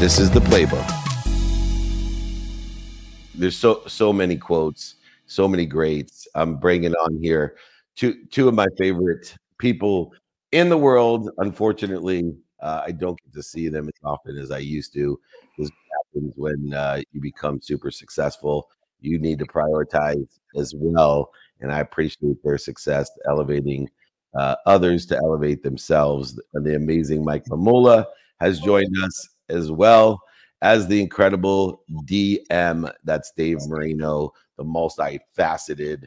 This is the playbook. There's so so many quotes, so many greats. I'm bringing on here two two of my favorite people in the world. Unfortunately, uh, I don't get to see them as often as I used to. This happens when uh, you become super successful. You need to prioritize as well, and I appreciate their success elevating uh, others to elevate themselves. And The amazing Mike Mamula has joined us as well as the incredible DM. That's Dave Marino, the multifaceted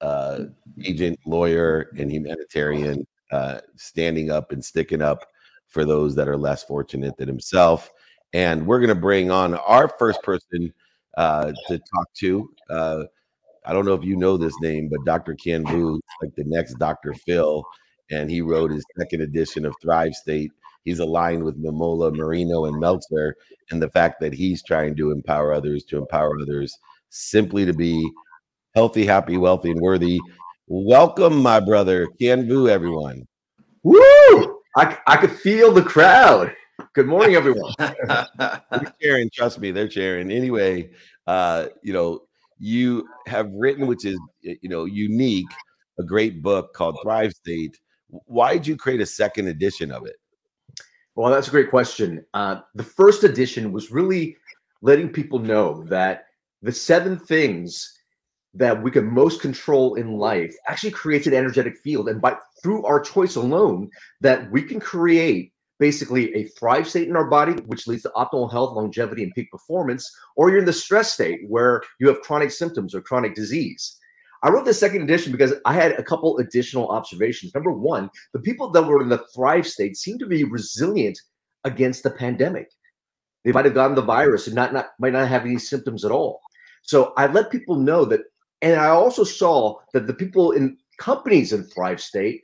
uh, agent, lawyer, and humanitarian, uh, standing up and sticking up for those that are less fortunate than himself. And we're going to bring on our first person uh, to talk to. Uh, I don't know if you know this name, but Dr. Kien Vu, like the next Dr. Phil, and he wrote his second edition of Thrive State. He's aligned with Mamula, Marino, and Meltzer, and the fact that he's trying to empower others to empower others simply to be healthy, happy, wealthy, and worthy. Welcome, my brother, Kien Vu, everyone. Woo! I, I could feel the crowd. Good morning, everyone. they're cheering, trust me, they're cheering. Anyway, uh, you know, you have written, which is you know unique, a great book called Thrive State. Why did you create a second edition of it? Well, that's a great question. Uh, the first edition was really letting people know that the seven things that we can most control in life actually creates an energetic field, and by through our choice alone, that we can create basically a thrive state in our body, which leads to optimal health, longevity, and peak performance, or you're in the stress state where you have chronic symptoms or chronic disease. I wrote the second edition because I had a couple additional observations. Number one, the people that were in the thrive state seem to be resilient against the pandemic. They might have gotten the virus and not, not might not have any symptoms at all. So I let people know that, and I also saw that the people in companies in thrive state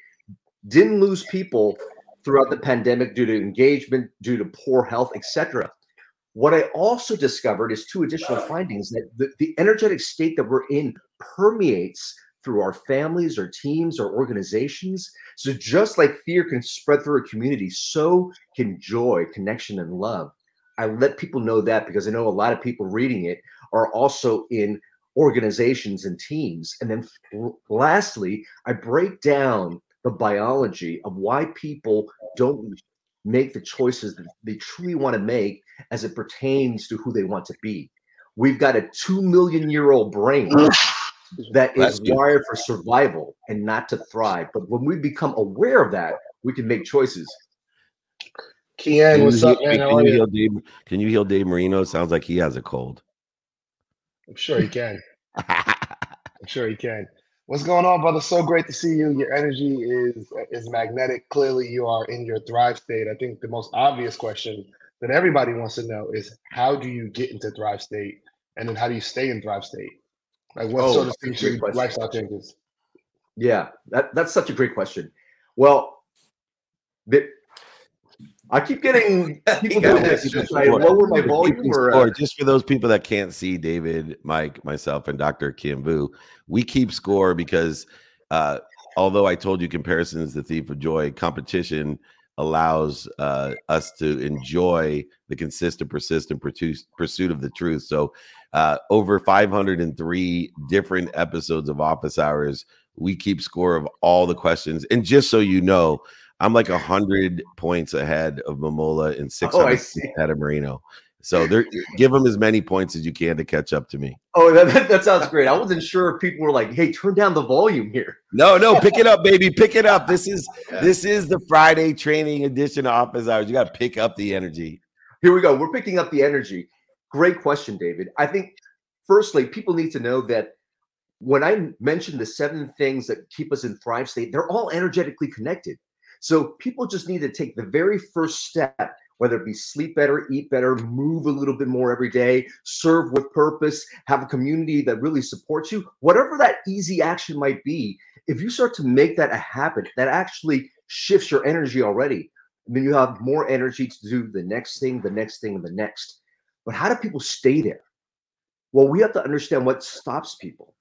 didn't lose people throughout the pandemic due to engagement, due to poor health, etc. What I also discovered is two additional findings that the, the energetic state that we're in permeates through our families, our teams, our organizations. So just like fear can spread through a community, so can joy, connection, and love. I let people know that because I know a lot of people reading it are also in organizations and teams. And then lastly, I break down the biology of why people don't make the choices that they truly want to make as it pertains to who they want to be. We've got a two million year old brain that is wired for survival and not to thrive. But when we become aware of that, we can make choices. Kien, what's up, man? Can you, heal Dave, can you heal Dave Marino? Sounds like he has a cold. I'm sure he can. I'm sure he can. What's going on, brother? So great to see you. Your energy is is magnetic. Clearly, you are in your thrive state. I think the most obvious question that everybody wants to know is how do you get into thrive state, and then how do you stay in thrive state? Like what oh, sort of things your lifestyle changes? Yeah, that, that's such a great question. Well, the, I keep getting people doing this. Just lower my volume. Or, uh, just for those people that can't see David, Mike, myself, and Dr. Kien Vu, we keep score because uh, although I told you comparison is the thief of joy, competition allows uh, us to enjoy the consistent, persistent pursuit of the truth. So, uh, over 503 different episodes of Office Hours, we keep score of all the questions. And just so you know, I'm like a hundred points ahead of Mamula and 600 oh, ahead of Marino. So there, give them as many points as you can to catch up to me. Oh, that, that sounds great. I wasn't sure if people were like, "Hey, turn down the volume here." No, no, pick it up, baby. Pick it up. This is this is the Friday training edition of Office Hours. You got to pick up the energy. Here we go. We're picking up the energy. Great question, David. I think firstly, people need to know that when I mentioned the seven things that keep us in thrive state, they're all energetically connected. So people just need to take the very first step, whether it be sleep better, eat better, move a little bit more every day, serve with purpose, have a community that really supports you, whatever that easy action might be. If you start to make that a habit, that actually shifts your energy already. then you have more energy to do the next thing, the next thing, and the next. But how do people stay there? Well, we have to understand what stops people.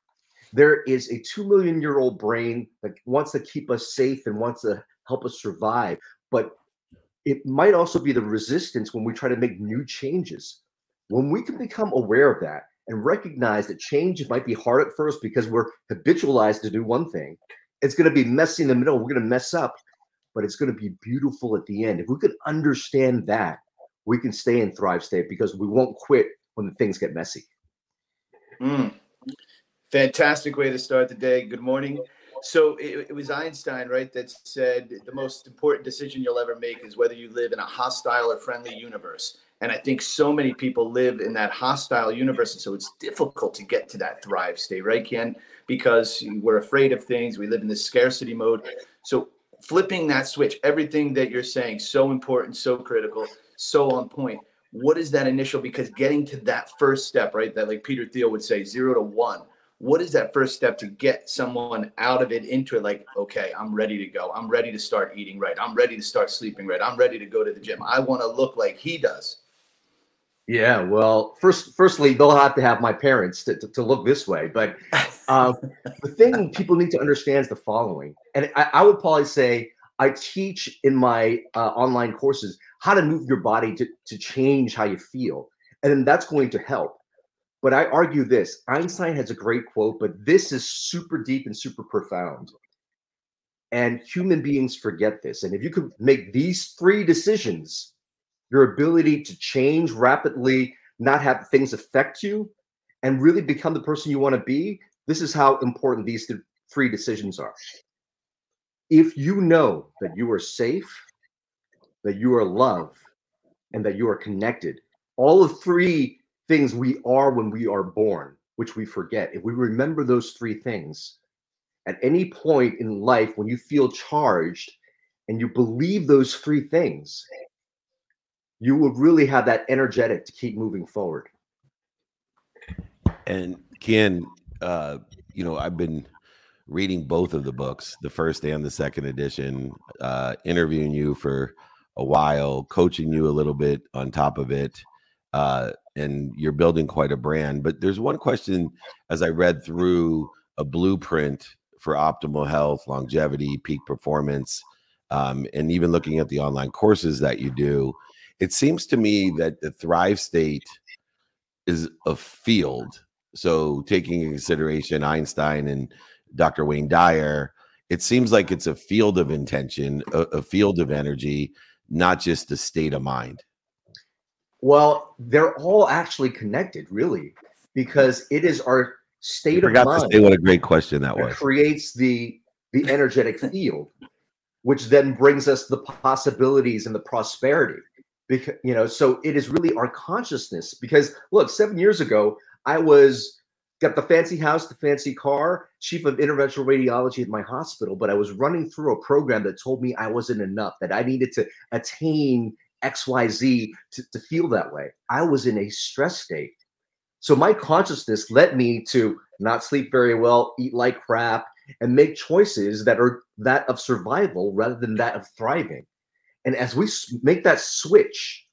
There is a two million year old brain that wants to keep us safe and wants to help us survive. But it might also be the resistance when we try to make new changes. When we can become aware of that and recognize that change might be hard at first because we're habitualized to do one thing, it's going to be messy in the middle. We're going to mess up, but it's going to be beautiful at the end. If we could understand that, we can stay in thrive state because we won't quit when things get messy. Mm. Fantastic way to start the day. Good morning. So it, it, was Einstein, right, that said the most important decision you'll ever make is whether you live in a hostile or friendly universe. And I think so many people live in that hostile universe. And so it's difficult to get to that thrive state, right, Ken? Because we're afraid of things. We live in this scarcity mode. So flipping that switch, everything that you're saying, so important, so critical, so on point. What is that initial? Because getting to that first step, right, that like Peter Thiel would say, zero to one what is that first step to get someone out of it into it like okay i'm ready to go i'm ready to start eating right i'm ready to start sleeping right i'm ready to go to the gym i want to look like he does yeah well first firstly they'll have to have my parents to, to, to look this way but uh, the thing people need to understand is the following and I, I would probably say i teach in my uh, online courses how to move your body to, to change how you feel and then that's going to help but I argue this Einstein has a great quote, but this is super deep and super profound. And human beings forget this. And if you could make these three decisions, your ability to change rapidly, not have things affect you, and really become the person you want to be, this is how important these th- three decisions are. If you know that you are safe, that you are loved, and that you are connected, all of three things we are when we are born, which we forget. If we remember those three things, at any point in life when you feel charged and you believe those three things, you will really have that energetic to keep moving forward. And Ken, uh, you know, I've been reading both of the books, the first and the second edition, uh, interviewing you for a while, coaching you a little bit on top of it. Uh, and you're building quite a brand. But there's one question as I read through a blueprint for optimal health, longevity, peak performance, um, and even looking at the online courses that you do, it seems to me that the Thrive State is a field. So, taking in consideration Einstein and Dr. Wayne Dyer, it seems like it's a field of intention, a, a field of energy, not just a state of mind. Well, they're all actually connected, really, because it is our state of mind. To say what a great question that, that was. Creates the the energetic field, which then brings us the possibilities and the prosperity. Because you know, so it is really our consciousness. Because look, seven years ago, I was got the fancy house, the fancy car, chief of interventional radiology at my hospital, but I was running through a program that told me I wasn't enough, that I needed to attain XYZ to, to feel that way. I was in a stress state. So my consciousness led me to not sleep very well, eat like crap, and make choices that are that of survival rather than that of thriving. And as we make that switch,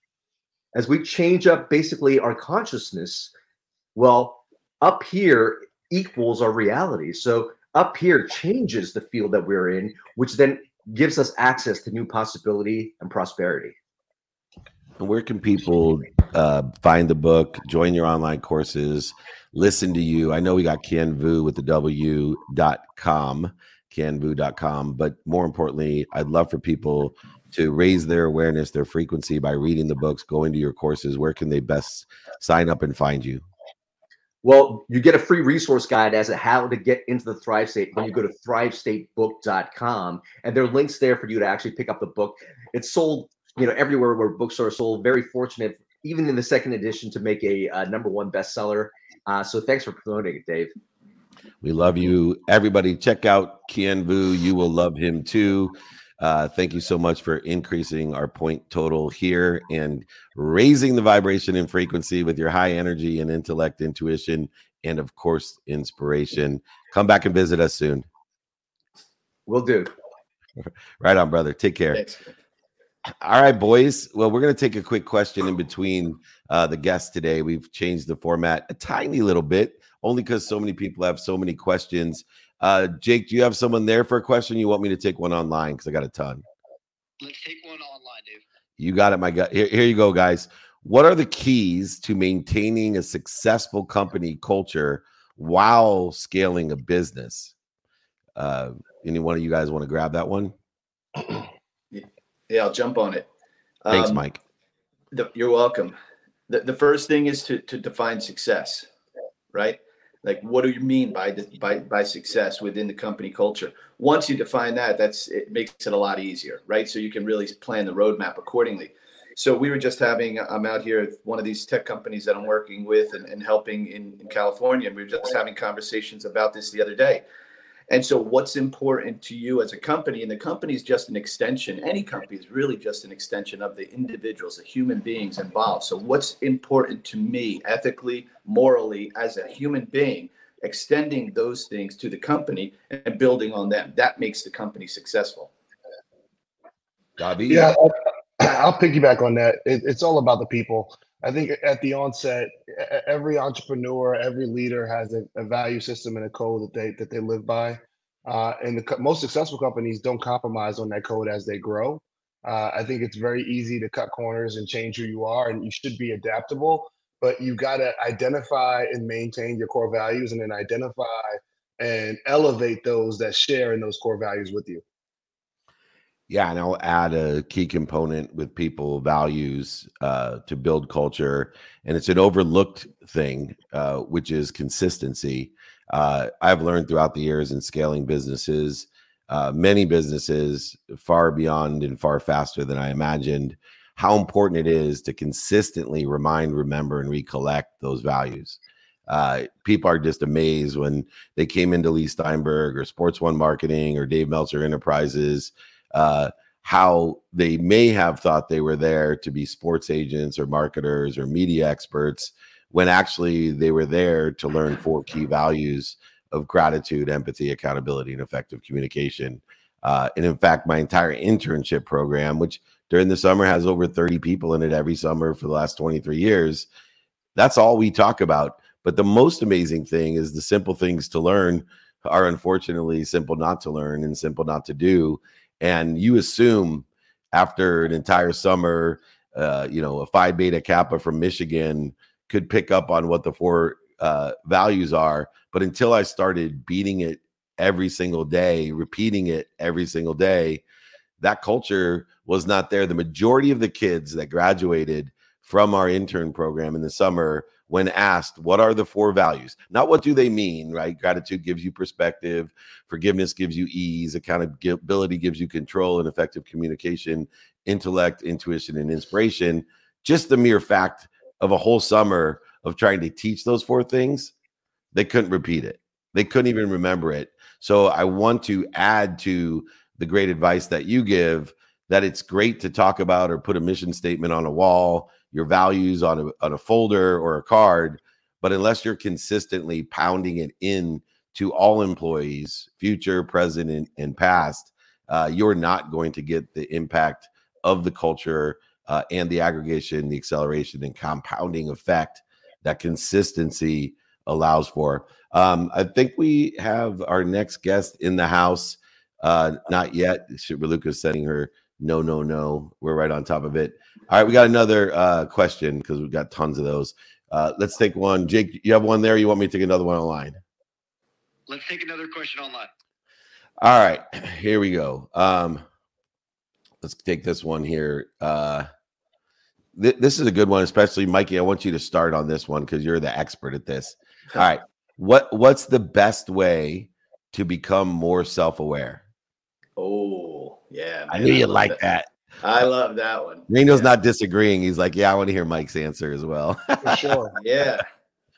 as we change up basically our consciousness, well, up here equals our reality. So up here changes the field that we're in, which then gives us access to new possibility and prosperity. And where can people uh, find the book, join your online courses, listen to you? I know we got Ken Vu with the W dot com, kenvu.com, but more importantly, I'd love for people to raise their awareness, their frequency by reading the books, going to your courses. Where can they best sign up and find you? Well, you get a free resource guide as to how to get into the Thrive State when you go to thrivestatebook.com. And there are links there for you to actually pick up the book. It's sold you know everywhere where books are sold. Very fortunate, even in the second edition, to make a number one bestseller. Uh, so thanks for promoting it, Dave. We love you, everybody. Check out Kien Vu. You will love him too. Uh, thank you so much for increasing our point total here and raising the vibration and frequency with your high energy and intellect, intuition, and of course, inspiration. Come back and visit us soon. We'll do. Right on, brother. Take care. Thanks. All right, boys. Well, we're going to take a quick question in between uh, the guests today. We've changed the format a tiny little bit, only because so many people have so many questions. Uh, Jake, do you have someone there for a question? You want me to take one online? Because I got a ton. Let's take one online, Dave. You got it, my guy. Here, here you go, guys. What are the keys to maintaining a successful company culture while scaling a business? Uh, any one of you guys want to grab that one? Yeah, I'll jump on it. Thanks, Um, Mike. The, you're welcome. The, the first thing is to, to define success, right? Like, what do you mean by, by by success within the company culture? Once you define that, that's it makes it a lot easier, right? So you can really plan the roadmap accordingly. So we were just having, I'm out here at one of these tech companies that I'm working with and, and helping in, in California, and we were just having conversations about this the other day. And so, what's important to you as a company? And the company is just an extension. Any company is really just an extension of the individuals, the human beings involved. So, what's important to me ethically, morally, as a human being, extending those things to the company and building on them? That makes the company successful. David? Yeah, I'll, I'll piggyback on that. It, it's all about the people. I think at the onset, every entrepreneur, every leader has a, a value system and a code that they that they live by. Uh, and the co- most successful companies don't compromise on that code as they grow. Uh, I think it's very easy to cut corners and change who you are, and you should be adaptable. But you got to identify and maintain your core values, and then identify and elevate those that share in those core values with you. Yeah, and I'll add a key component with people values uh, to build culture, and it's an overlooked thing, uh, which is consistency. Uh, I've learned throughout the years in scaling businesses, uh, many businesses far beyond and far faster than I imagined, how important it is to consistently remind, remember, and recollect those values. Uh, people are just amazed when they came into Leigh Steinberg or Sports One Marketing or Dave Meltzer Enterprises uh, how they may have thought they were there to be sports agents or marketers or media experts when actually they were there to learn four key values of gratitude, empathy, accountability, and effective communication. Uh, and in fact, my entire internship program, which during the summer has over 30 people in it every summer for the last 23 years, that's all we talk about. But the most amazing thing is the simple things to learn are unfortunately simple not to learn and simple not to do and you assume after an entire summer, uh, you know, a Phi Beta Kappa from Michigan could pick up on what the four uh, values are. But until I started beating it every single day, repeating it every single day, that culture was not there. The majority of the kids that graduated from our intern program in the summer when asked what are the four values? Not what do they mean right? Gratitude gives you perspective forgiveness gives you ease accountability gives you control and effective communication intellect intuition and inspiration. Just the mere fact of a whole summer of trying to teach those four things they couldn't repeat it. They couldn't even remember it. So i want to add to the great advice that you give that it's great to talk about or put a mission statement on a wall your values on a, on a folder or a card but unless you're consistently pounding it in to all employees future present and, and past uh, you're not going to get the impact of the culture uh, and the aggregation the acceleration and compounding effect that consistency allows for. Um, i think we have our next guest in the house. Uh, not yet. Lucas sending her no no no we're right on top of it all right, we got another uh, question because we've got tons of those. Uh, let's take one. Jake, you have one there. You want me to take another one online? Let's take another question online. All right, here we go. Um, let's take this one here. Uh, th- this is a good one, especially Mikey. I want you to start on this one because you're the expert at this. All right, what what's the best way to become more self aware? Oh, yeah. I knew you love like that. I love that one. Reno's yeah. not disagreeing. He's like, yeah, I want to hear Mike's answer as well. For sure. Yeah.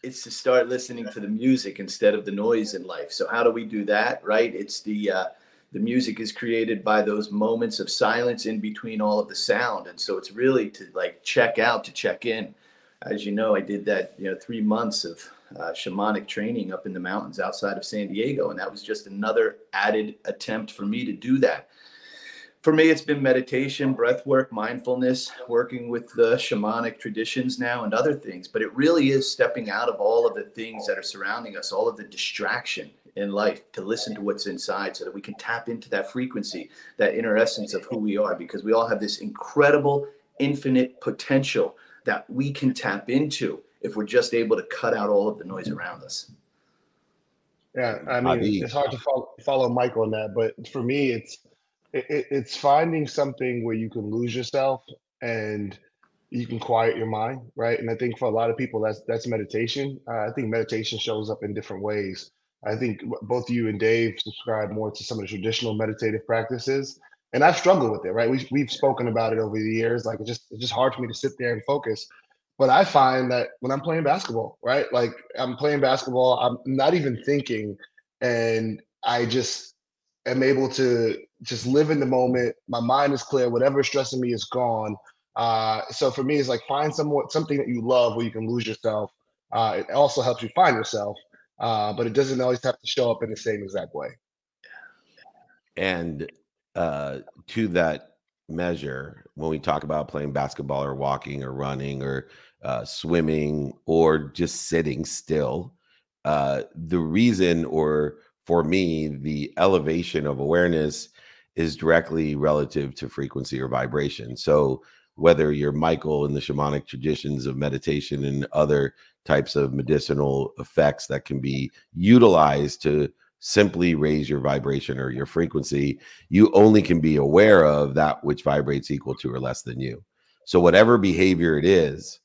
It's to start listening to the music instead of the noise in life. So how do we do that? Right? It's the uh, the music is created by those moments of silence in between all of the sound, and so it's really to like check out, to check in. As you know, I did that you know three months of uh, shamanic training up in the mountains outside of San Diego, and that was just another added attempt for me to do that for me, it's been meditation, breath work, mindfulness, working with the shamanic traditions now and other things. But it really is stepping out of all of the things that are surrounding us, all of the distraction in life to listen to what's inside so that we can tap into that frequency, that inner essence of who we are, because we all have this incredible infinite potential that we can tap into if we're just able to cut out all of the noise around us. Yeah, I mean, it's hard to follow, follow Mike on that, but for me, it's it, it's finding something where you can lose yourself and you can quiet your mind, right? And I think for a lot of people, that's that's meditation. Uh, I think meditation shows up in different ways. I think both you and Dave subscribe more to some of the traditional meditative practices, and I've struggled with it. Right, we we've spoken about it over the years. Like it's just it's just hard for me to sit there and focus. But I find that when I'm playing basketball, right, like I'm playing basketball, I'm not even thinking, and I just am able to just live in the moment. My mind is clear. Whatever stressing me is gone. Uh, so for me, it's like find somewhat something that you love where you can lose yourself. Uh, it also helps you find yourself, uh, but it doesn't always have to show up in the same exact way. And uh, to that measure, when we talk about playing basketball or walking or running or uh, swimming or just sitting still. Uh, the reason, or for me, the elevation of awareness is directly relative to frequency or vibration. So, whether you're Michael in the shamanic traditions of meditation and other types of medicinal effects that can be utilized to simply raise your vibration or your frequency, you only can be aware of that which vibrates equal to or less than you. So, whatever behavior it is,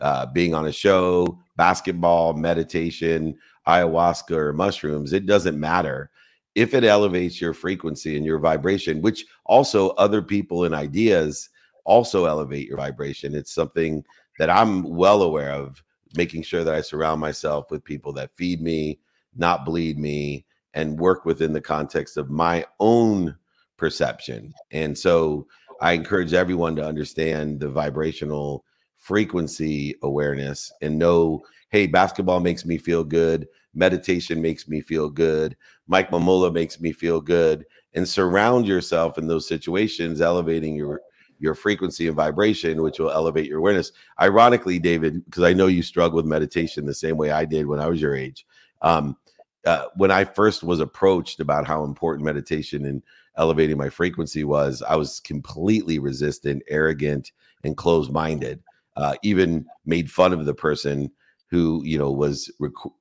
uh, being on a show, basketball, meditation, ayahuasca, or mushrooms, it doesn't matter. If it elevates your frequency and your vibration, which also other people and ideas also elevate your vibration, it's something that I'm well aware of, making sure that I surround myself with people that feed me, not bleed me, and work within the context of my own perception. And so I encourage everyone to understand the vibrational frequency awareness and know hey basketball makes me feel good meditation makes me feel good. Mike mamula makes me feel good. And surround yourself in those situations elevating your your frequency and vibration which will elevate your awareness. Ironically david because i know you struggle with meditation the same way i did when i was your age um, uh, when i first was approached about how important meditation and elevating my frequency was i was completely resistant arrogant and closed-minded uh, even made fun of the person who you know was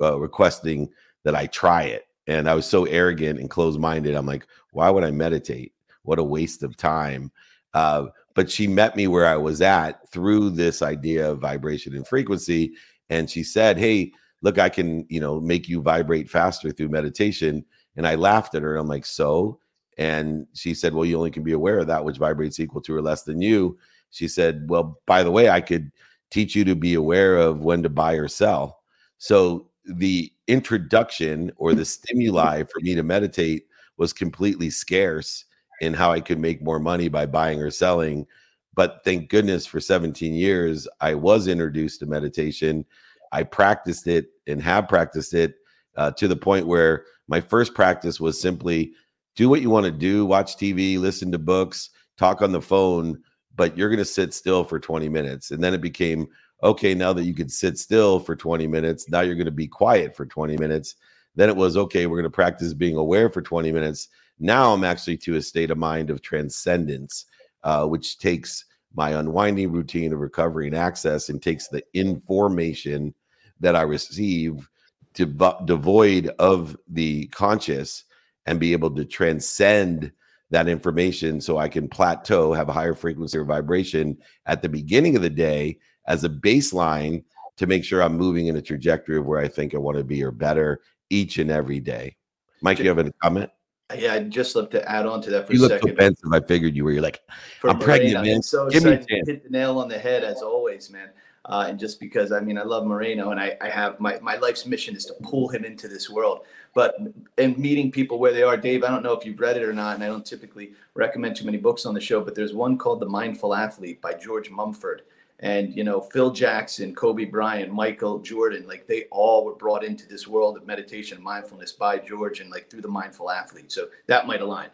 uh, requesting that I try it. And I was so arrogant and closed minded. I'm like, why would I meditate? What a waste of time. Uh, but she met me where I was at through this idea of vibration and frequency. And she said, Hey, look, I can, you know, make you vibrate faster through meditation. And I laughed at her. I'm like, so? And she said, Well, you only can be aware of that which vibrates equal to or less than you she said, Well, by the way, I could teach you to be aware of when to buy or sell. So the introduction or the stimuli for me to meditate was completely scarce in how I could make more money by buying or selling. But thank goodness for 17 years, I was introduced to meditation. I practiced it and have practiced it uh, to the point where my first practice was simply do what you want to do, watch TV, listen to books, talk on the phone, but you're going to sit still for 20 minutes. And then it became okay, now that you can sit still for 20 minutes, now you're going to be quiet for 20 minutes. Then it was okay, we're going to practice being aware for 20 minutes. Now I'm actually to a state of mind of transcendence, uh, which takes my unwinding routine of recovery and access and takes the information that I receive to devoid of the conscious and be able to transcend that information so I can plateau, have a higher frequency or vibration at the beginning of the day as a baseline to make sure I'm moving in a trajectory of where I think I want to be or better each and every day. Mike, you have a comment? Yeah, I'd just love to add on to that for you a look second. offensive. I figured you were. You're like, For I'm pregnant, man. So Give me a excited to hit the nail on the head as always, man. Uh, and just because I mean I love Marino and I, I have my, my life's mission is to pull him into this world. But and meeting people where they are, Dave, I don't know if you've read it or not, and I don't typically recommend too many books on the show, but there's one called The Mindful Athlete by George Mumford. And you know, Phil Jackson, Kobe Bryant, Michael Jordan, like they all were brought into this world of meditation and mindfulness by George and like through the mindful athlete. So that might align.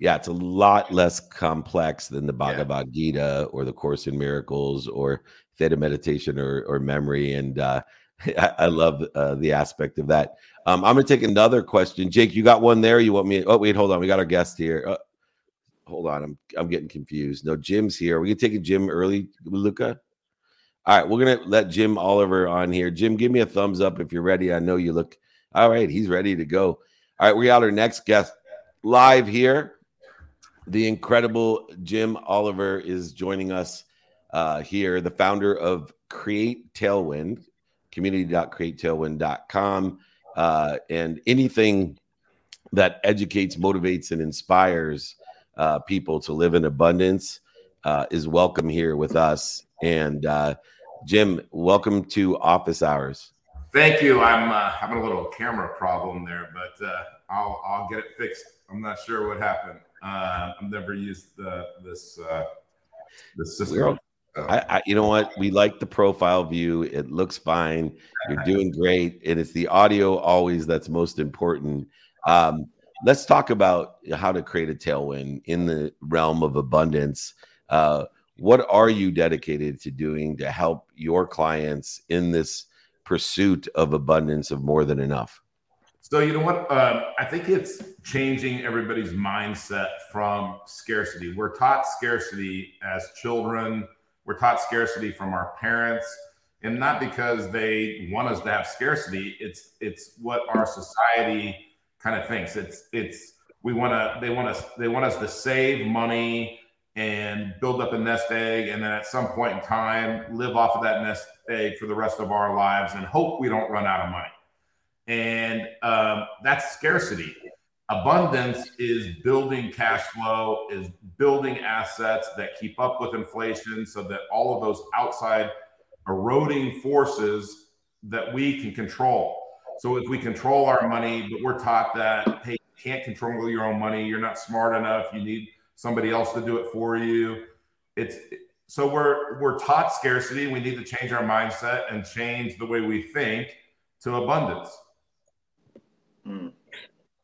Yeah, it's a lot less complex than the Bhagavad Gita or the Course in Miracles or theta meditation or, or memory. And uh, I, I, love uh, the aspect of that. Um, I'm going to take another question. Jake, you got one there? You want me? Oh, wait, hold on. We got our guest here. Uh, hold on. I'm I'm getting confused. No, Jim's here. We can take a Jim early, Luca. All right, we're gonna let Jim Oliver on here. Jim, give me a thumbs up if you're ready. I know you look all right. He's ready to go. All right, we got our next guest live here. The incredible Jim Oliver is joining us uh, here, the founder of Create Tailwind, community.createtailwind.com, uh, and anything that educates, motivates, and inspires uh, people to live in abundance uh, is welcome here with us. And uh, Jim, welcome to Office Hours. Thank you. I'm uh, having a little camera problem there, but uh, I'll I'll get it fixed. I'm not sure what happened. Uh, I've never used the, this uh, this system. I, I, you know what? We like the profile view. It looks fine. You're doing great, and it's the audio always that's most important. Um, let's talk about how to create a tailwind in the realm of abundance. Uh, what are you dedicated to doing to help your clients in this pursuit of abundance of more than enough? So you know what? Um, I think it's changing everybody's mindset from scarcity. We're taught scarcity as children. We're taught scarcity from our parents, and not because they want us to have scarcity. It's it's what our society kind of thinks. It's it's we want to they want us they want us to save money and build up a nest egg, and then at some point in time live off of that nest egg for the rest of our lives and hope we don't run out of money. And um, that's scarcity. Abundance is building cash flow, is building assets that keep up with inflation so that all of those outside eroding forces that we can control. So if we control our money, but we're taught that, hey, you can't control your own money, you're not smart enough, you need somebody else to do it for you. It's so we're we're taught scarcity. We need to change our mindset and change the way we think to abundance. Mm.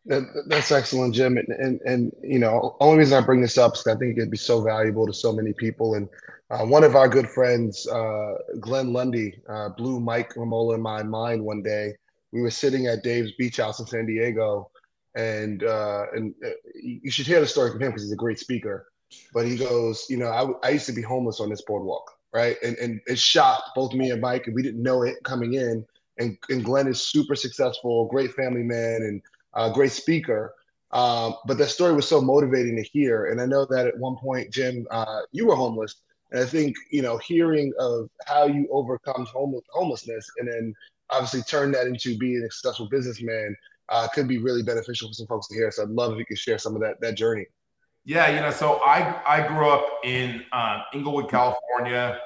That, that's excellent, Jim. And, and, and you know, only reason I bring this up is I think it'd be so valuable to so many people. And uh, one of our good friends, uh, Glenn Lundy, uh, blew Mike Mamula in my mind one day. We were sitting at Dave's beach house in San Diego, and uh, and uh, you should hear the story from him because he's a great speaker. But he goes, you know, I, I used to be homeless on this boardwalk, right? And and it shocked both me and Mike, and we didn't know it coming in. And, and Glenn is super successful, great family man, and a great speaker. Um, but that story was so motivating to hear. And I know that at one point, Jim, uh, you were homeless. And I think, you know, hearing of how you overcome homeless, homelessness and then obviously turn that into being a successful businessman uh, could be really beneficial for some folks to hear. So I'd love if you could share some of that, that journey. Yeah, you know, so I, I grew up in uh, Inglewood, California.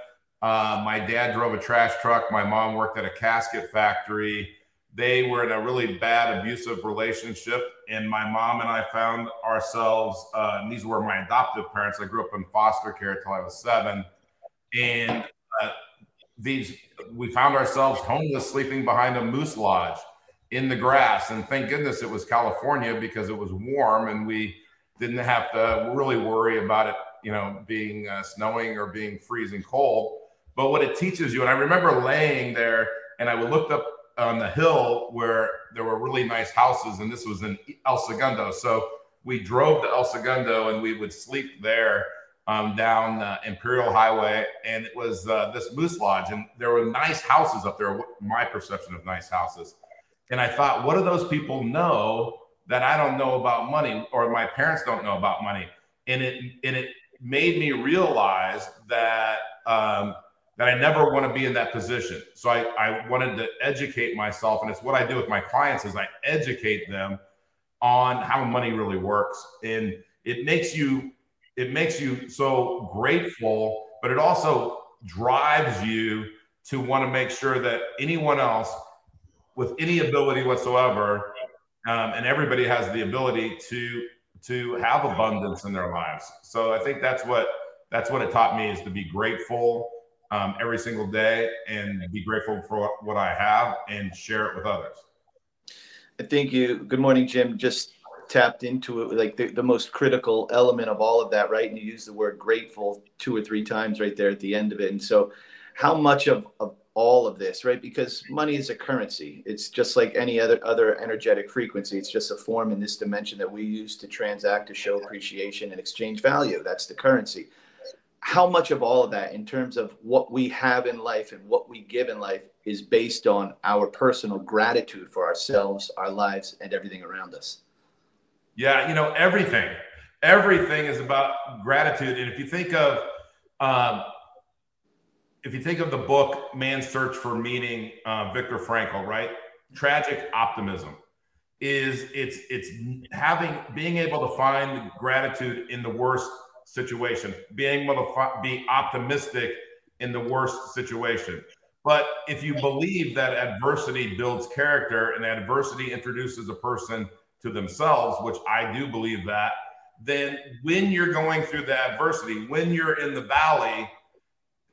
Uh, my dad drove a trash truck. My mom worked at a casket factory. They were in a really bad abusive relationship and my mom and i found ourselves uh, and these were my adoptive parents. I grew up in foster care until i was seven. And uh, these we found ourselves homeless sleeping behind a moose lodge in the grass. And thank goodness it was california because it was warm and we didn't have to really worry about it you know being uh, snowing or being freezing cold but what it teaches you and i remember laying there and i would looked up on the hill where there were really nice houses, and this was in El Segundo. So we drove to El Segundo and we would sleep there um, down uh, Imperial Highway, and it was uh, this moose lodge, and there were nice houses up there. My perception of nice houses, and I thought, what do those people know that I don't know about money, or my parents don't know about money? And it and it made me realize that um, that I never want to be in that position. So I, I wanted to educate myself. And it's what I do with my clients is I educate them on how money really works. And it makes you, it makes you so grateful, but it also drives you to want to make sure that anyone else with any ability whatsoever, um, and everybody has the ability to to have abundance in their lives. So I think that's what that's what it taught me is to be grateful um, every single day and be grateful for what I have and share it with others. I think you, good morning, Jim, just tapped into it like the, the most critical element of all of that, right? And you use the word grateful two or three times right there at the end of it. And so, how much of, of all of this, right? Because money is a currency. It's just like any other other energetic frequency. It's just a form in this dimension that we use to transact, to show appreciation and exchange value. That's the currency. How much of all of that, in terms of what we have in life and what we give in life, is based on our personal gratitude for ourselves, our lives, and everything around us? Yeah, you know, everything. Everything is about gratitude. And if you think of um, if you think of the book Man's Search for Meaning, uh, Viktor Frankl, right? Tragic optimism is it's it's having being able to find gratitude in the worst situation, being able to be optimistic in the worst situation. But if you believe that adversity builds character and adversity introduces a person to themselves, which I do believe that, then when you're going through the adversity, when you're in the valley,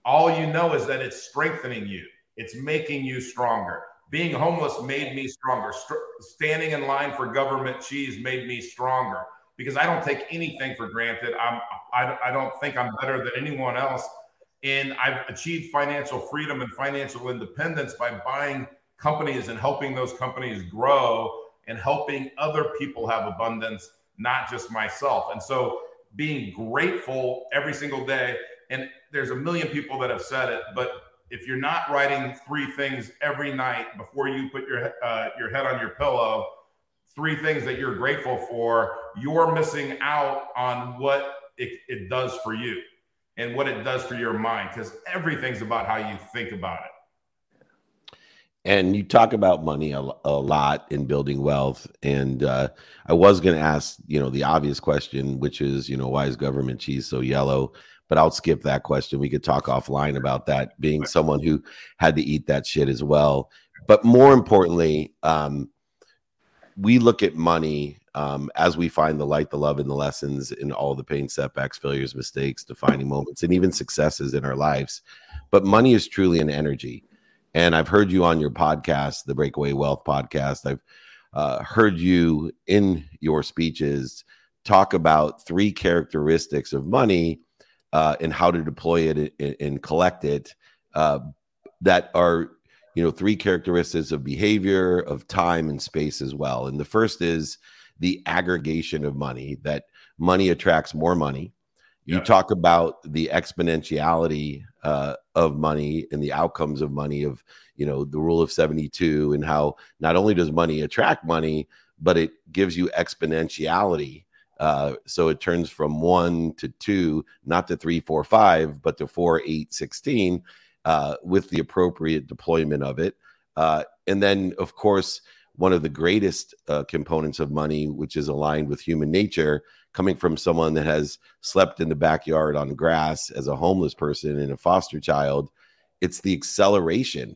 all you know is that it's strengthening you, it's making you stronger. Being homeless made me stronger. St- standing in line for government cheese made me stronger because I don't take anything for granted. I'm, I, I don't think I'm better than anyone else. And I've achieved financial freedom and financial independence by buying companies and helping those companies grow and helping other people have abundance, not just myself. And so being grateful every single day and there's a million people that have said it, but if you're not writing three things every night before you put your uh, your head on your pillow, three things that you're grateful for, you're missing out on what it, it does for you and what it does for your mind because everything's about how you think about it. And you talk about money a, a lot in building wealth. And uh, I was going to ask, you know, the obvious question, which is, you know, why is government cheese so yellow? but I'll skip that question. We could talk offline about that, being someone who had to eat that shit as well. But more importantly, um, we look at money um, as we find the light, the love, and the lessons in all the pain, setbacks, failures, mistakes, defining moments, and even successes in our lives. But money is truly an energy. And I've heard you on your podcast, the Breakaway Wealth podcast. I've uh, heard you in your speeches talk about three characteristics of money uh, and how to deploy it and, and collect it uh, that are you know three characteristics of behavior of time and space as well. And the first is the aggregation of money that money attracts more money. You yeah. talk about the exponentiality uh, of money and the outcomes of money of you know the rule of 72 and how not only does money attract money but it gives you exponentiality. Uh, so it turns from one to two, not to three, four, five, but to four, eight, 16 uh, with the appropriate deployment of it. Uh, and then, of course, one of the greatest uh, components of money, which is aligned with human nature, coming from someone that has slept in the backyard on grass as a homeless person and a foster child, it's the acceleration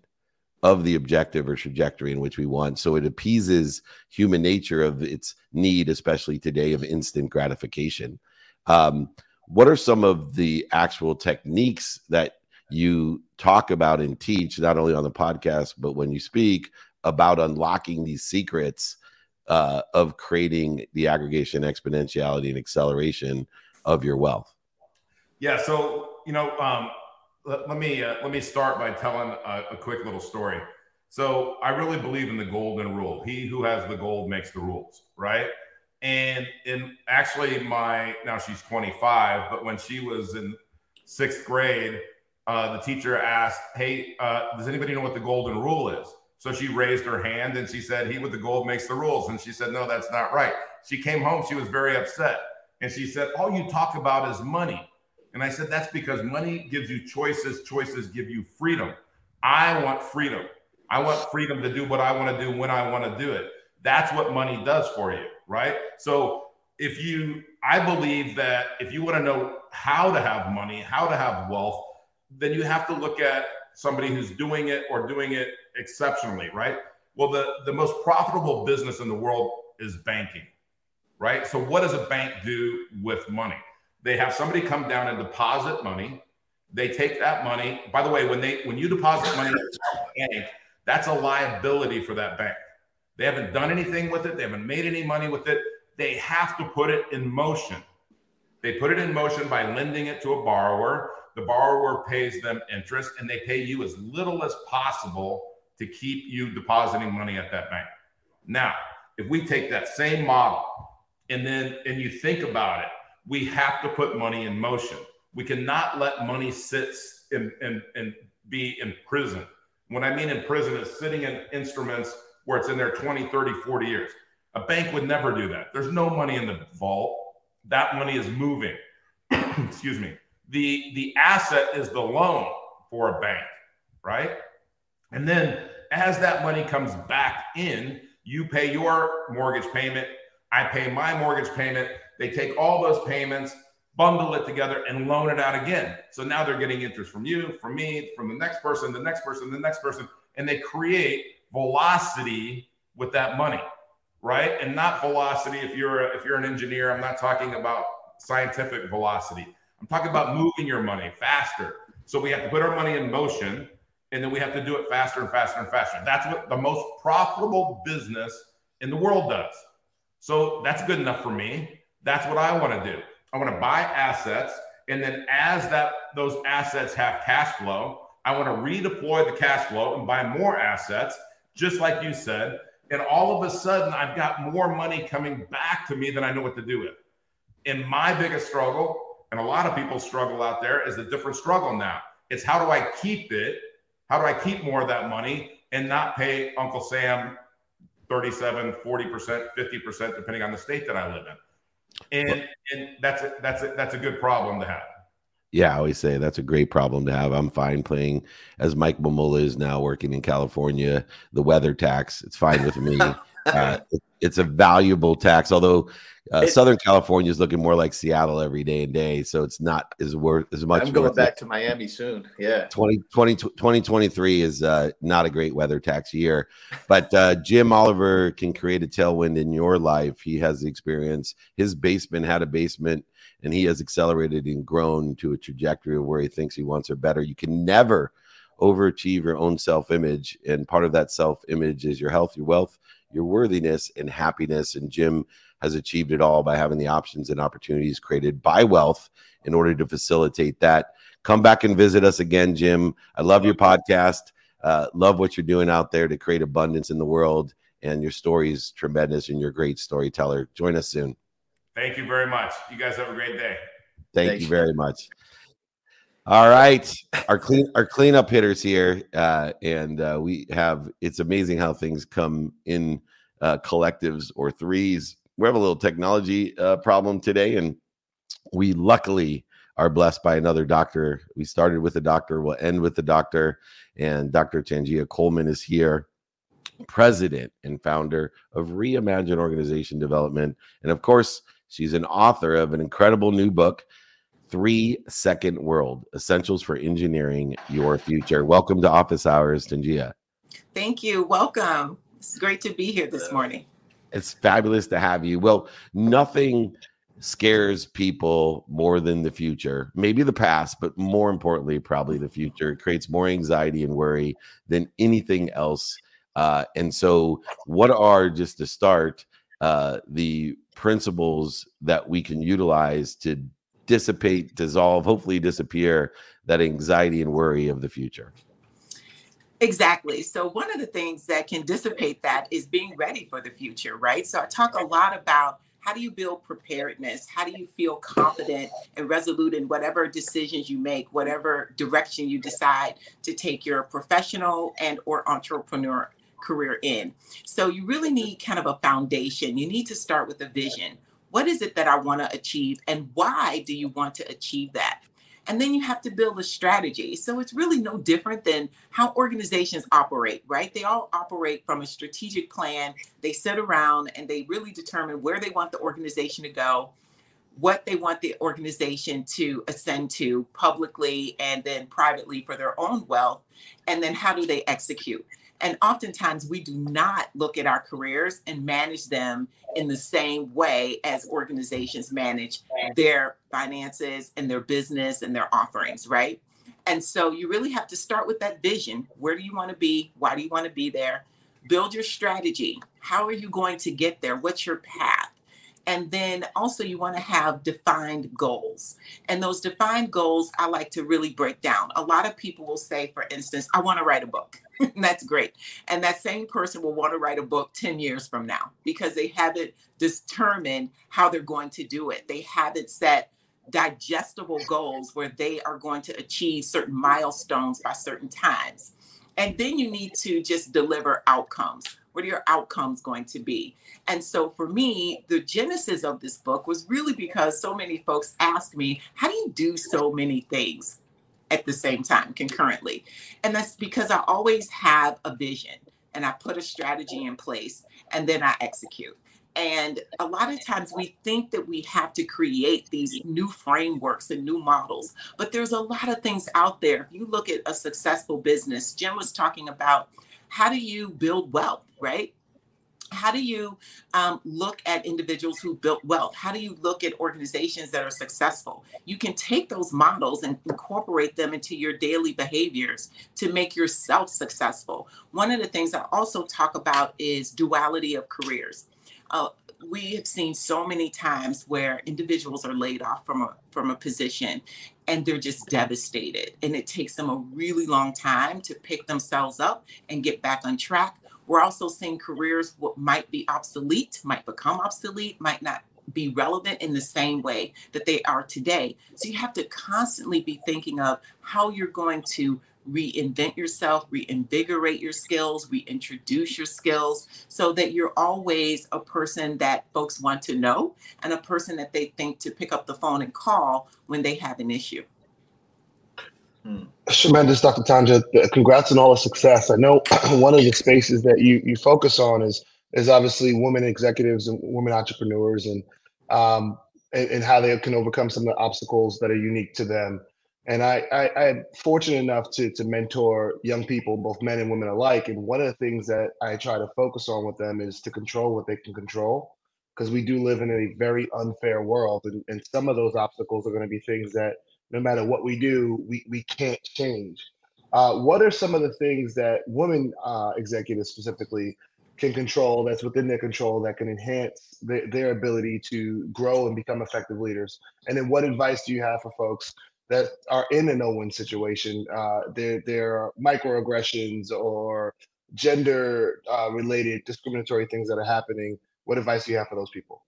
of the objective or trajectory in which we want. So it appeases human nature of its need, especially today, of instant gratification. Um, what are some of the actual techniques that you talk about and teach, not only on the podcast, but when you speak about unlocking these secrets uh, of creating the aggregation, exponentiality, and acceleration of your wealth? Yeah. So, you know, um, let, let me uh, let me start by telling a, a, quick little story. So I really believe in the golden rule: he who has the gold makes the rules, right? And in actually, my now she's 25, but when she was in sixth grade, uh, the teacher asked, "Hey, uh, does anybody know what the golden rule is?" So she raised her hand and she said, "He with the gold makes the rules." And she said, "No, that's not right." She came home. She was very upset, and she said, "All you talk about is money." And I said, that's because money gives you choices, choices give you freedom. I want freedom. I want freedom to do what I want to do when I want to do it. That's what money does for you, right? So if you, I believe that if you want to know how to have money, how to have wealth, then you have to look at somebody who's doing it or doing it exceptionally, right? Well, the, the most profitable business in the world is banking, right? So what does a bank do with money? They have somebody come down and deposit money. They take that money. By the way, when they when you deposit money in a bank, that's a liability for that bank. They haven't done anything with it. They haven't made any money with it. They have to put it in motion. They put it in motion by lending it to a borrower. The borrower pays them interest and they pay you as little as possible to keep you depositing money at that bank. Now, if we take that same model and then and you think about it, we have to put money in motion. We cannot let money sit and, and, and be in prison. When I mean in prison, is sitting in instruments where it's in there 20, 30, 40 years. A bank would never do that. There's no money in the vault. That money is moving. Excuse me. The the asset is the loan for a bank, right? And then as that money comes back in, you pay your mortgage payment, I pay my mortgage payment. They take all those payments, bundle it together, and loan it out again. So now they're getting interest from you, from me, from the next person, the next person, the next person, and they create velocity with that money, right? And not velocity. If you're a, if you're an engineer, I'm not talking about scientific velocity. I'm talking about moving your money faster. So we have to put our money in motion and then we have to do it faster and faster and faster. That's what the most profitable business in the world does. So that's good enough for me. That's what I want to do. I want to buy assets and then as that those assets have cash flow, I want to redeploy the cash flow and buy more assets, just like you said. And all of a sudden, I've got more money coming back to me than I know what to do with. And my biggest struggle, and a lot of people struggle out there, is a different struggle now. It's how do I keep it how do I keep more of that money and not pay Uncle Sam 37, 40%, 50%, depending on the state that I live in? And, and that's a, that's a, that's a good problem to have. Yeah, I always say that's a great problem to have. I'm fine playing as Mike Mamula is now working in California, the weather tax. It's fine with me. uh, it's a valuable tax, although uh, Southern California is looking more like Seattle every day and day, so it's not as worth as much. I'm going back it. to Miami soon. Yeah, 20, 20 2023 is uh, not a great weather tax year, but uh, Jim Oliver can create a tailwind in your life. He has the experience. His basement had a basement, and he has accelerated and grown to a trajectory of where he thinks he wants or better. You can never overachieve your own self image, and part of that self image is your health, your wealth, your worthiness, and happiness. And Jim has achieved it all by having the options and opportunities created by wealth in order to facilitate that. Come back and visit us again, Jim. I love your podcast. Uh, love what you're doing out there to create abundance in the world. And your story is tremendous and you're a great storyteller. Join us soon. Thank you very much. You guys have a great day. Thank Thanks. you very much. All right, our clean our cleanup hitters here, uh, and uh, we have. It's amazing how things come in uh, collectives or threes we have a little technology uh, problem today, and we luckily are blessed by another doctor. We started with a doctor, we'll end with the doctor, and Dr. Tanjia Coleman is here, president and founder of Reimagine Organization Development, and of course, she's an author of an incredible new book. Three Second World Essentials for Engineering Your Future. Welcome to Office Hours, Tanjia. Thank you. Welcome. It's great to be here this morning. It's fabulous to have you. Well, nothing scares people more than the future. Maybe the past, but more importantly, probably the future. It creates more anxiety and worry than anything else. Uh, and so, what are just to start uh, the principles that we can utilize to dissipate, dissolve, hopefully disappear that anxiety and worry of the future? Exactly. So, one of the things that can dissipate that is being ready for the future, right? So, I talk a lot about how do you build preparedness? How do you feel confident and resolute in whatever decisions you make, whatever direction you decide to take your professional and or entrepreneur career in? So, you really need kind of a foundation. You need to start with a vision. What is it that I want to achieve and why do you want to achieve that? And then you have to build a strategy. So it's really no different than how organizations operate, right? They all operate from a strategic plan. They sit around and they really determine where they want the organization to go, what they want the organization to ascend to publicly and then privately for their own wealth, and then how do they execute. And oftentimes we do not look at our careers and manage them in the same way as organizations manage their finances and their business and their offerings, right? And so you really have to start with that vision. Where do you want to be? Why do you want to be there? Build your strategy. How are you going to get there? What's your path? And then also, you want to have defined goals. And those defined goals, I like to really break down. A lot of people will say, for instance, I want to write a book. that's great. And that same person will want to write a book 10 years from now because they haven't determined how they're going to do it. They haven't set digestible goals where they are going to achieve certain milestones by certain times. And then you need to just deliver outcomes. What are your outcomes going to be? And so for me, the genesis of this book was really because so many folks ask me, how do you do so many things at the same time concurrently? And that's because I always have a vision and I put a strategy in place and then I execute. And a lot of times we think that we have to create these new frameworks and new models, but there's a lot of things out there. If you look at a successful business, Jim was talking about how do you build wealth, right? How do you um, look at individuals who built wealth? How do you look at organizations that are successful? You can take those models and incorporate them into your daily behaviors to make yourself successful. One of the things I also talk about is duality of careers uh, we have seen so many times where individuals are laid off from a from a position and they're just devastated and it takes them a really long time to pick themselves up and get back on track we're also seeing careers what might be obsolete might become obsolete might not be relevant in the same way that they are today so you have to constantly be thinking of how you're going to reinvent yourself, reinvigorate your skills, reintroduce your skills so that you're always a person that folks want to know and a person that they think to pick up the phone and call when they have an issue. Tremendous, Dr. Tanjia. Congrats on all the success. I know one of the spaces that you you focus on is is obviously women executives and women entrepreneurs and um and, and how they can overcome some of the obstacles that are unique to them. And I, I, I'm fortunate enough to, to mentor young people, both men and women alike. And one of the things that I try to focus on with them is to control what they can control, because we do live in a very unfair world. And, and some of those obstacles are going to be things that no matter what we do, we, we can't change. Uh, what are some of the things that women uh, executives specifically can control that's within their control that can enhance the, their ability to grow and become effective leaders? And then what advice do you have for folks that are in a no-win situation. Uh, there are microaggressions or gender uh, related discriminatory things that are happening. What advice do you have for those people?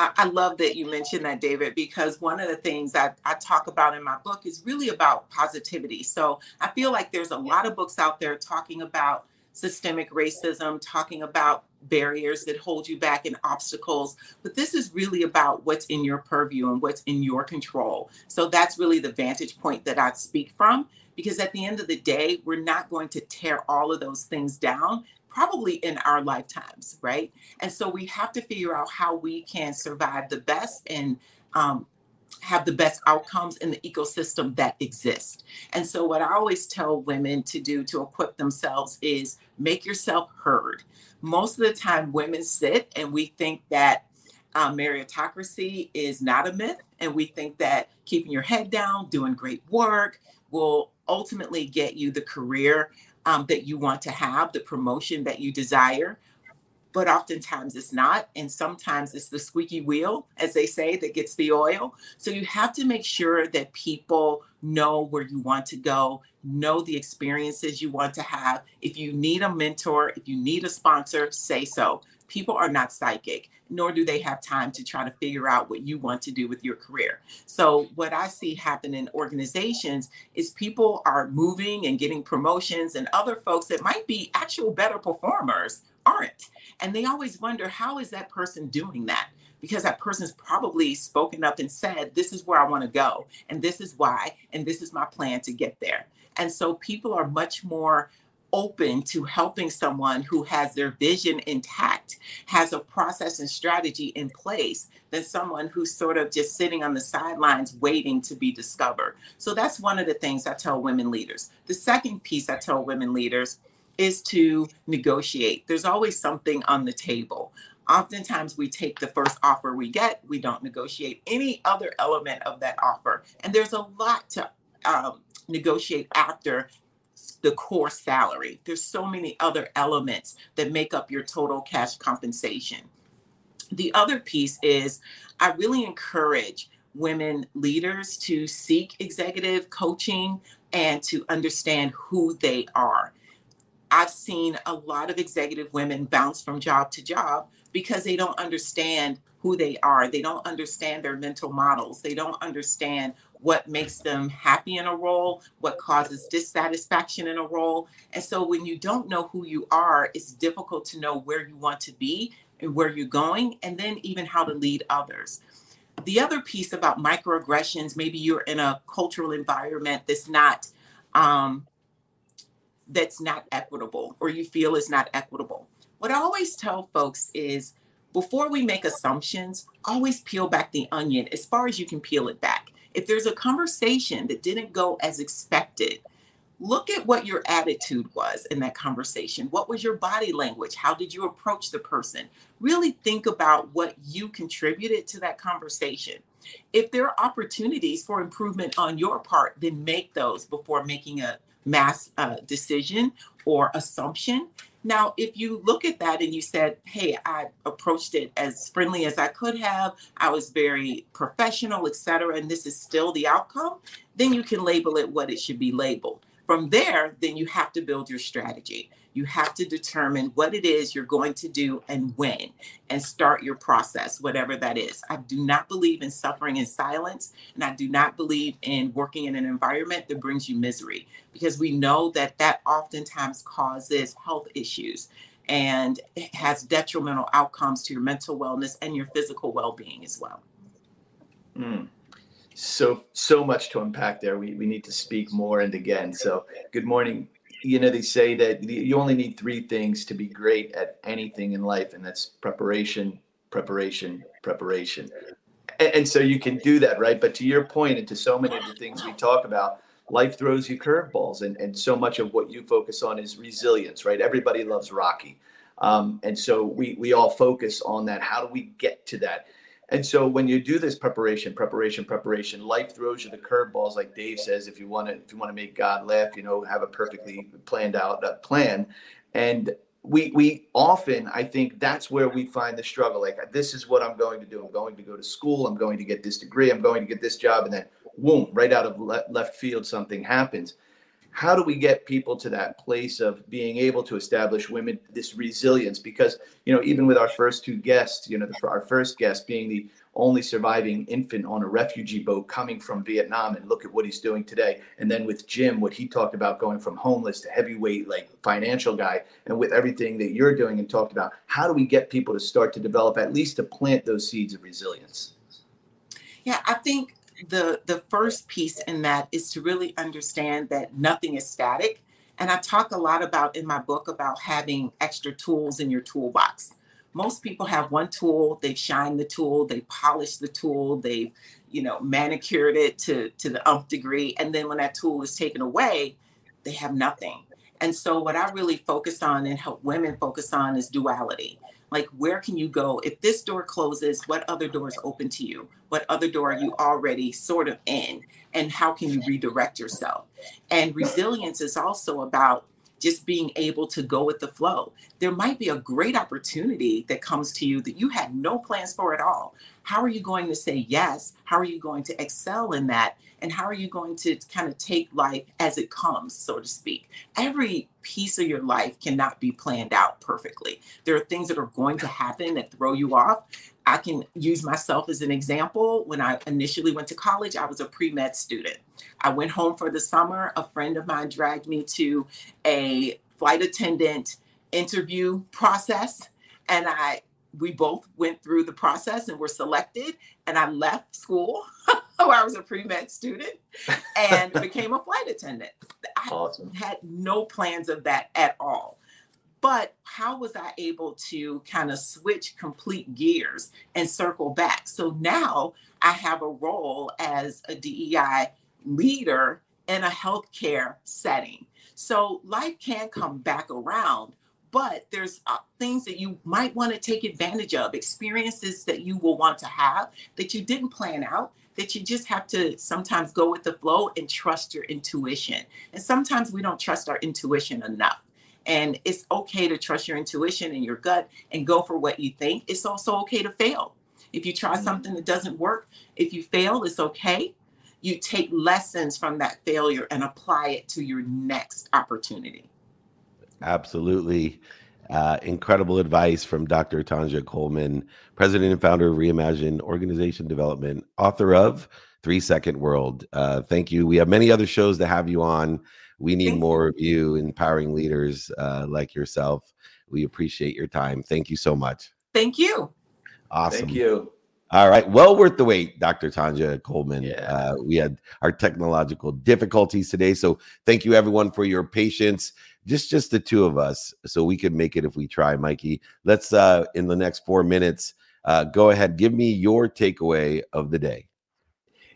I love that you mentioned that, David, because one of the things I, I talk about in my book is really about positivity. So I feel like there's a lot of books out there talking about systemic racism, talking about barriers that hold you back and obstacles. But this is really about what's in your purview and what's in your control. So that's really the vantage point that I speak from. Because at the end of the day, we're not going to tear all of those things down probably in our lifetimes, right? And so we have to figure out how we can survive the best and um, have the best outcomes in the ecosystem that exists. And so, what I always tell women to do to equip themselves is make yourself heard. Most of the time, women sit and we think that um, meritocracy is not a myth, and we think that keeping your head down, doing great work will ultimately get you the career um, that you want to have, the promotion that you desire but oftentimes it's not. And sometimes it's the squeaky wheel, as they say, that gets the oil. So you have to make sure that people know where you want to go, know the experiences you want to have. If you need a mentor, if you need a sponsor, say so. People are not psychic, nor do they have time to try to figure out what you want to do with your career. So, what I see happen in organizations is people are moving and getting promotions, and other folks that might be actual better performers aren't. And they always wonder, how is that person doing that? Because that person's probably spoken up and said, This is where I want to go, and this is why, and this is my plan to get there. And so people are much more open to helping someone who has their vision intact, has a process and strategy in place, than someone who's sort of just sitting on the sidelines waiting to be discovered. So that's one of the things I tell women leaders. The second piece I tell women leaders is to negotiate. There's always something on the table. Oftentimes, we take the first offer we get, we don't negotiate any other element of that offer. And there's a lot to um, negotiate after the core salary. There's so many other elements that make up your total cash compensation. The other piece is I really encourage women leaders to seek executive coaching and to understand who they are. I've seen a lot of executive women bounce from job to job because they don't understand who they are. They don't understand their mental models. They don't understand what makes them happy in a role, what causes dissatisfaction in a role. And so when you don't know who you are, it's difficult to know where you want to be and where you're going, and then even how to lead others. The other piece about microaggressions, maybe you're in a cultural environment that's not um, that's not equitable or you feel is not equitable. What I always tell folks is before we make assumptions, always peel back the onion as far as you can peel it back. If there's a conversation that didn't go as expected, look at what your attitude was in that conversation. What was your body language? How did you approach the person? Really think about what you contributed to that conversation. If there are opportunities for improvement on your part, then make those before making a mass uh, decision or assumption. Now, if you look at that and you said, hey, I approached it as friendly as I could have, I was very professional, etc., and this is still the outcome, then you can label it what it should be labeled. From there, then you have to build your strategy. You have to determine what it is you're going to do and when, and start your process, whatever that is. I do not believe in suffering in silence, and I do not believe in working in an environment that brings you misery because we know that that oftentimes causes health issues and has detrimental outcomes to your mental wellness and your physical well being as well. Mm so so much to unpack there. We we need to speak more and again. So good morning. You know they say that you only need three things to be great at anything in life, and that's preparation, preparation, preparation. And, and so you can do that, right? But to your point, and to so many of the things we talk about, life throws you curveballs, and and so much of what you focus on is resilience, right? Everybody loves Rocky. Um, and so we we all focus on that. How do we get to that? And so when you do this preparation, preparation, preparation, life throws you the curveballs, like Dave says. If you want to, if you want to make God laugh, you know, have a perfectly planned out uh, plan. And we we often, I think, that's where we find the struggle. Like this is what I'm going to do. I'm going to go to school. I'm going to get this degree. I'm going to get this job, and then boom, right out of le- left field, something happens how do we get people to that place of being able to establish women this resilience? Because you know even with our first two guests you know the, our first guest being the only surviving infant on a refugee boat coming from vietnam and look at what he's doing today. And then with jim what he talked about going from homeless to heavyweight like financial guy and with everything that you're doing and talked about how do we get people to start to develop at least to plant those seeds of resilience? Yeah i think the the first piece in that is to really understand that nothing is static. And i talk a lot about in my book about having extra tools in your toolbox. Most people have one tool they've shined the tool they polished the tool they've you know manicured it to to the umph degree. And then when that tool is taken away they have nothing. And so what i really focus on and help women focus on is duality like where can you go? If this door closes what other doors open to you? What other door are you already sort of in? And how can you redirect yourself? And resilience is also about just being able to go with the flow. There might be a great opportunity that comes to you that you had no plans for at all. How are you going to say yes? How are you going to excel in that? And how are you going to kind of take life as it comes so to speak? Every piece of your life cannot be planned out perfectly. There are things that are going to happen that throw you off i can use myself as an example. When i initially went to college i was a pre-med student. I went home for the summer. A friend of mine dragged me to a flight attendant interview process and i we both went through the process and were selected and i left school where i was a pre-med student and became a flight attendant. I awesome. had no plans of that at all but how was i able to kind of switch complete gears and circle back so now i have a role as a dei leader in a healthcare setting so life can come back around but there's uh, things that you might want to take advantage of, experiences that you will want to have that you didn't plan out, that you just have to sometimes go with the flow and trust your intuition. And sometimes we don't trust our intuition enough. And it's okay to trust your intuition and your gut and go for what you think. It's also okay to fail. If you try something that doesn't work, if you fail, it's okay. You take lessons from that failure and apply it to your next opportunity. Absolutely. Uh, incredible advice from Dr. Tanjia Coleman, president and founder of Reimagine Organization Development, author of Three Second World. Uh, thank you. We have many other shows to have you on. We need Thank more of you, empowering leaders uh, like yourself. We appreciate your time. Thank you so much. Thank you. Awesome. Thank you. All right. Well worth the wait, Dr. Tanjia Coleman. Yeah. Uh, we had our technological difficulties today. So thank you everyone for your patience. Just just the two of us. So we could make it if we try, Mikey. Let's uh in the next four minutes, uh, go ahead. Give me your takeaway of the day.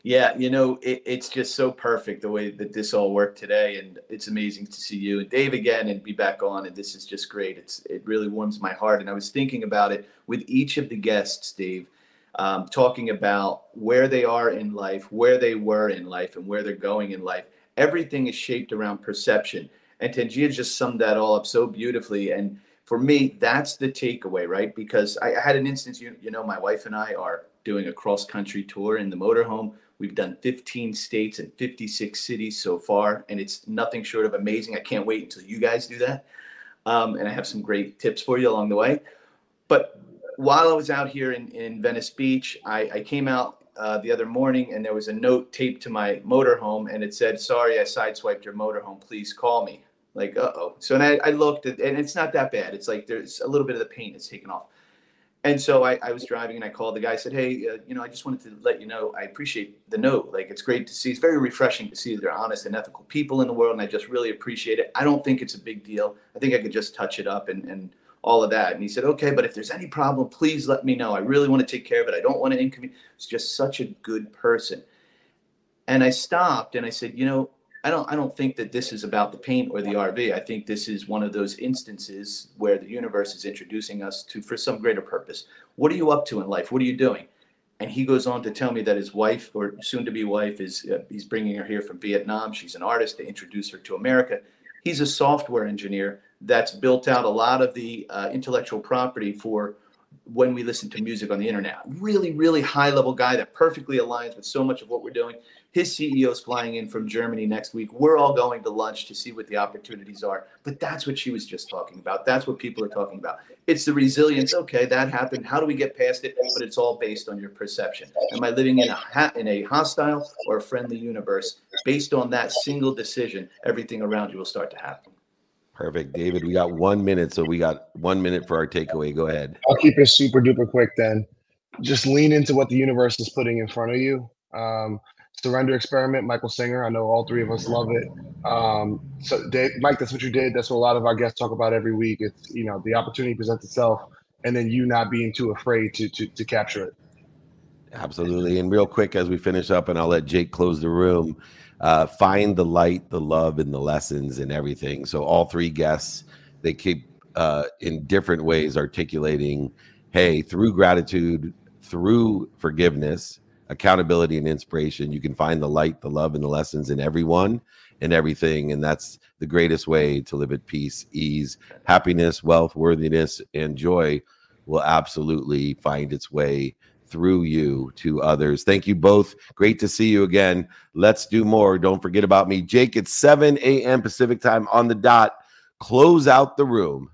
Yeah, you know, it, it's just so perfect the way that this all worked today, and it's amazing to see you and Dave again and be back on. And this is just great. It's it really warms my heart. And I was thinking about it with each of the guests, Dave, um, talking about where they are in life, where they were in life, and where they're going in life. Everything is shaped around perception, and Tanjia just summed that all up so beautifully. And for me, that's the takeaway, right? Because I, I had an instance, you, you know, my wife and I are doing a cross country tour in the motorhome. We've done 15 states and 56 cities so far, and it's nothing short of amazing. I can't wait until you guys do that. Um, and I have some great tips for you along the way. But while I was out here in, in Venice Beach, I, I came out uh, the other morning and there was a note taped to my motorhome and it said, Sorry, I sideswiped your motorhome. Please call me. Like, uh oh. So and I, I looked at, and it's not that bad. It's like there's a little bit of the paint is taken off. And so I, I was driving and I called the guy. I said, Hey, uh, you know, I just wanted to let you know I appreciate the note. Like, it's great to see. It's very refreshing to see that they're honest and ethical people in the world. And I just really appreciate it. I don't think it's a big deal. I think I could just touch it up and, and all of that. And he said, Okay, but if there's any problem, please let me know. I really want to take care of it. I don't want to inconvenience. He's just such a good person. And I stopped and I said, You know, I don't I don't think that this is about the paint or the RV. I think this is one of those instances where the universe is introducing us to for some greater purpose. What are you up to in life? What are you doing? And he goes on to tell me that his wife or soon to be wife is uh, he's bringing her here from Vietnam. She's an artist to introduce her to America. He's a software engineer that's built out a lot of the uh, intellectual property for when we listen to music on the internet. Really, really high level guy that perfectly aligns with so much of what we're doing. His CEO is flying in from Germany next week. We're all going to lunch to see what the opportunities are. But that's what she was just talking about. That's what people are talking about. It's the resilience. Okay, that happened. How do we get past it? But it's all based on your perception. Am I living in a ha- in a hostile or a friendly universe? Based on that single decision, everything around you will start to happen. Perfect. David, we got one minute. So we got one minute for our takeaway. Go ahead. I'll keep it super duper quick then. Just lean into what the universe is putting in front of you. Um, Surrender Experiment, Michael Singer. I know all three of us love it. Um, so, Dave, Mike, that's what you did. That's what a lot of our guests talk about every week. It's you know the opportunity presents itself, and then you not being too afraid to to to capture it. Absolutely. And real quick as we finish up, and I'll let Jake close the room. Uh, find the light, the love, and the lessons and everything. So all three guests, they keep uh, in different ways articulating, hey, through gratitude, through forgiveness, accountability, and inspiration, you can find the light, the love, and the lessons in everyone and everything. And that's the greatest way to live at peace, ease, happiness, wealth, worthiness, and joy will absolutely find its way through you to others. Thank you both. Great to see you again. Let's do more. Don't forget about me. Jake, it's 7 a.m. Pacific time on the dot. Close out the room.